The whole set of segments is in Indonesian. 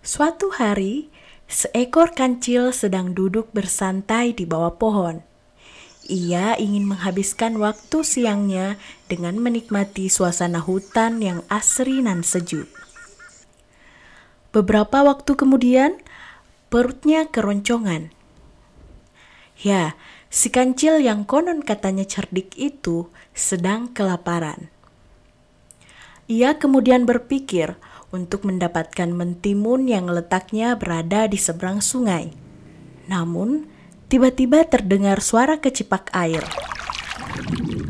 Suatu hari, seekor kancil sedang duduk bersantai di bawah pohon. Ia ingin menghabiskan waktu siangnya dengan menikmati suasana hutan yang asri dan sejuk. Beberapa waktu kemudian, perutnya keroncongan. Ya, si kancil yang konon katanya cerdik itu sedang kelaparan. Ia kemudian berpikir untuk mendapatkan mentimun yang letaknya berada di seberang sungai. Namun, tiba-tiba terdengar suara kecipak air.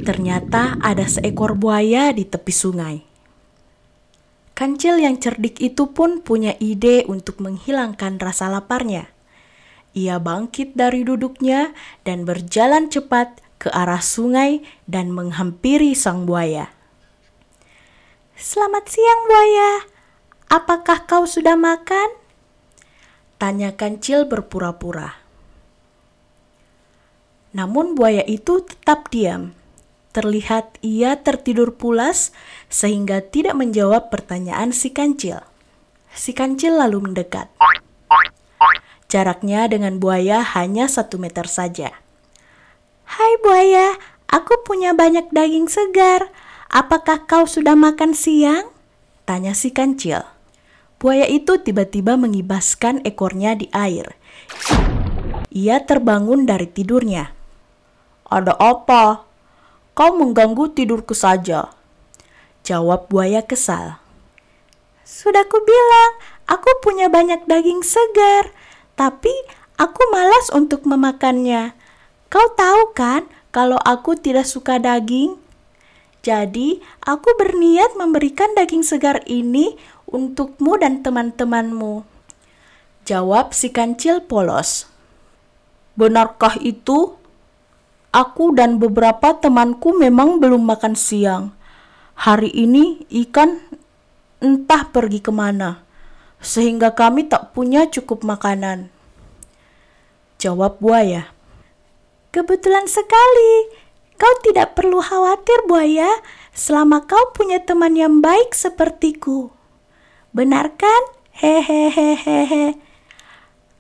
Ternyata ada seekor buaya di tepi sungai. Kancil yang cerdik itu pun punya ide untuk menghilangkan rasa laparnya. Ia bangkit dari duduknya dan berjalan cepat ke arah sungai dan menghampiri sang buaya. Selamat siang, buaya. Apakah kau sudah makan? Tanya kancil berpura-pura. Namun buaya itu tetap diam. Terlihat ia tertidur pulas sehingga tidak menjawab pertanyaan si kancil. Si kancil lalu mendekat. Jaraknya dengan buaya hanya satu meter saja. Hai buaya, aku punya banyak daging segar. Apakah kau sudah makan siang? Tanya si kancil. Buaya itu tiba-tiba mengibaskan ekornya di air. Ia terbangun dari tidurnya. Ada apa? Kau mengganggu tidurku saja. Jawab buaya kesal. Sudah ku bilang, aku punya banyak daging segar, tapi aku malas untuk memakannya. Kau tahu kan kalau aku tidak suka daging? Jadi, aku berniat memberikan daging segar ini untukmu dan teman-temanmu. Jawab si kancil polos. Benarkah itu? Aku dan beberapa temanku memang belum makan siang. Hari ini ikan entah pergi ke mana, sehingga kami tak punya cukup makanan. Jawab buaya. Kebetulan sekali, kau tidak perlu khawatir buaya selama kau punya teman yang baik sepertiku. Benar kan? Hehehehehe.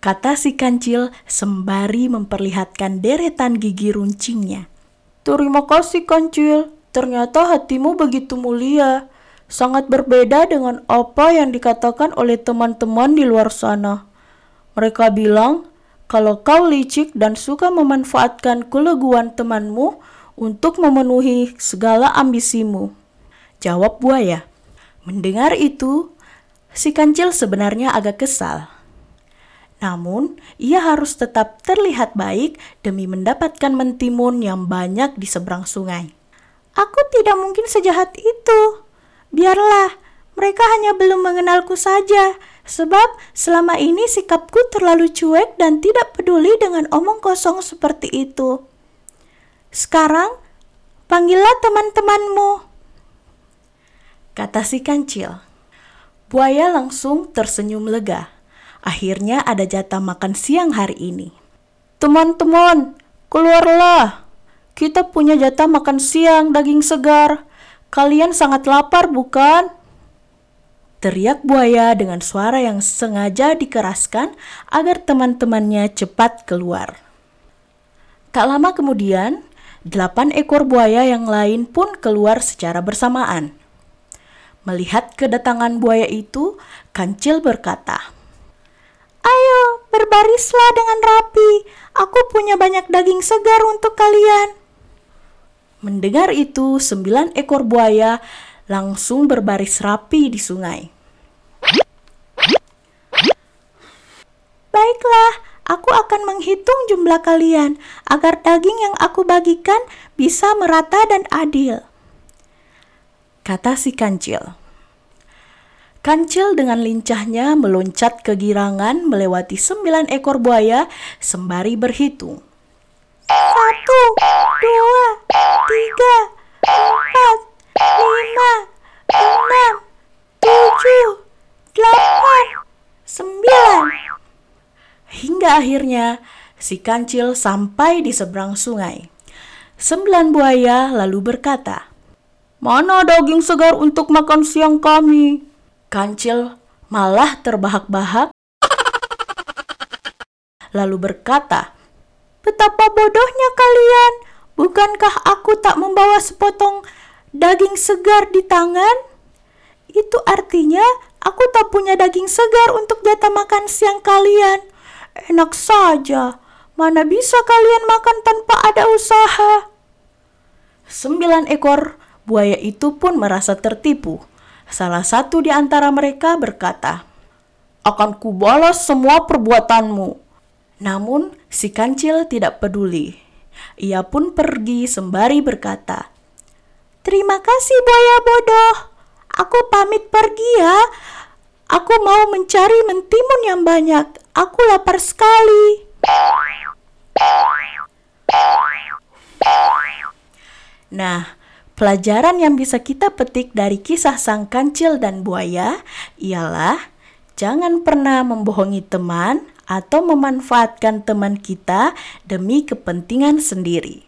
Kata si kancil sembari memperlihatkan deretan gigi runcingnya. Terima kasih kancil, ternyata hatimu begitu mulia. Sangat berbeda dengan apa yang dikatakan oleh teman-teman di luar sana. Mereka bilang, kalau kau licik dan suka memanfaatkan keleguan temanmu untuk memenuhi segala ambisimu. Jawab buaya. Mendengar itu, Si kancil sebenarnya agak kesal. Namun, ia harus tetap terlihat baik demi mendapatkan mentimun yang banyak di seberang sungai. Aku tidak mungkin sejahat itu. Biarlah, mereka hanya belum mengenalku saja, sebab selama ini sikapku terlalu cuek dan tidak peduli dengan omong kosong seperti itu. Sekarang, panggillah teman-temanmu, kata si kancil. Buaya langsung tersenyum lega. Akhirnya ada jatah makan siang hari ini. Teman-teman, keluarlah. Kita punya jatah makan siang daging segar. Kalian sangat lapar, bukan? Teriak buaya dengan suara yang sengaja dikeraskan agar teman-temannya cepat keluar. Tak lama kemudian, delapan ekor buaya yang lain pun keluar secara bersamaan. Melihat kedatangan buaya itu, Kancil berkata, Ayo, berbarislah dengan rapi. Aku punya banyak daging segar untuk kalian. Mendengar itu, sembilan ekor buaya langsung berbaris rapi di sungai. Baiklah, aku akan menghitung jumlah kalian agar daging yang aku bagikan bisa merata dan adil kata si kancil. Kancil dengan lincahnya meloncat ke girangan melewati sembilan ekor buaya sembari berhitung. Satu, dua, tiga, empat, lima, enam, tujuh, delapan, sembilan. Hingga akhirnya si kancil sampai di seberang sungai. Sembilan buaya lalu berkata, Mana daging segar untuk makan siang kami? Kancil malah terbahak-bahak, lalu berkata, "Betapa bodohnya kalian! Bukankah aku tak membawa sepotong daging segar di tangan? Itu artinya aku tak punya daging segar untuk jatah makan siang kalian. Enak saja, mana bisa kalian makan tanpa ada usaha?" Sembilan ekor buaya itu pun merasa tertipu. Salah satu di antara mereka berkata, "Akan kubalas semua perbuatanmu." Namun si kancil tidak peduli. Ia pun pergi sembari berkata, "Terima kasih buaya bodoh. Aku pamit pergi ya. Aku mau mencari mentimun yang banyak. Aku lapar sekali." Nah, Pelajaran yang bisa kita petik dari kisah sang kancil dan buaya ialah jangan pernah membohongi teman atau memanfaatkan teman kita demi kepentingan sendiri.